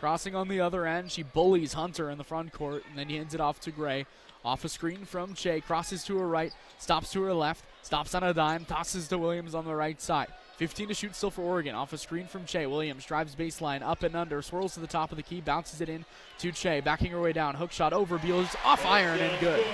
Crossing on the other end, she bullies Hunter in the front court, and then he hands it off to Gray. Off a screen from Kyei, crosses to her right, stops to her left, stops on a dime, tosses to Williams on the right side. 15 to shoot still for Oregon. Off a screen from Kyei. Williams drives baseline up and under, swirls to the top of the key, bounces it in to Kyei, backing her way down. Hook shot over Beals, off iron and good.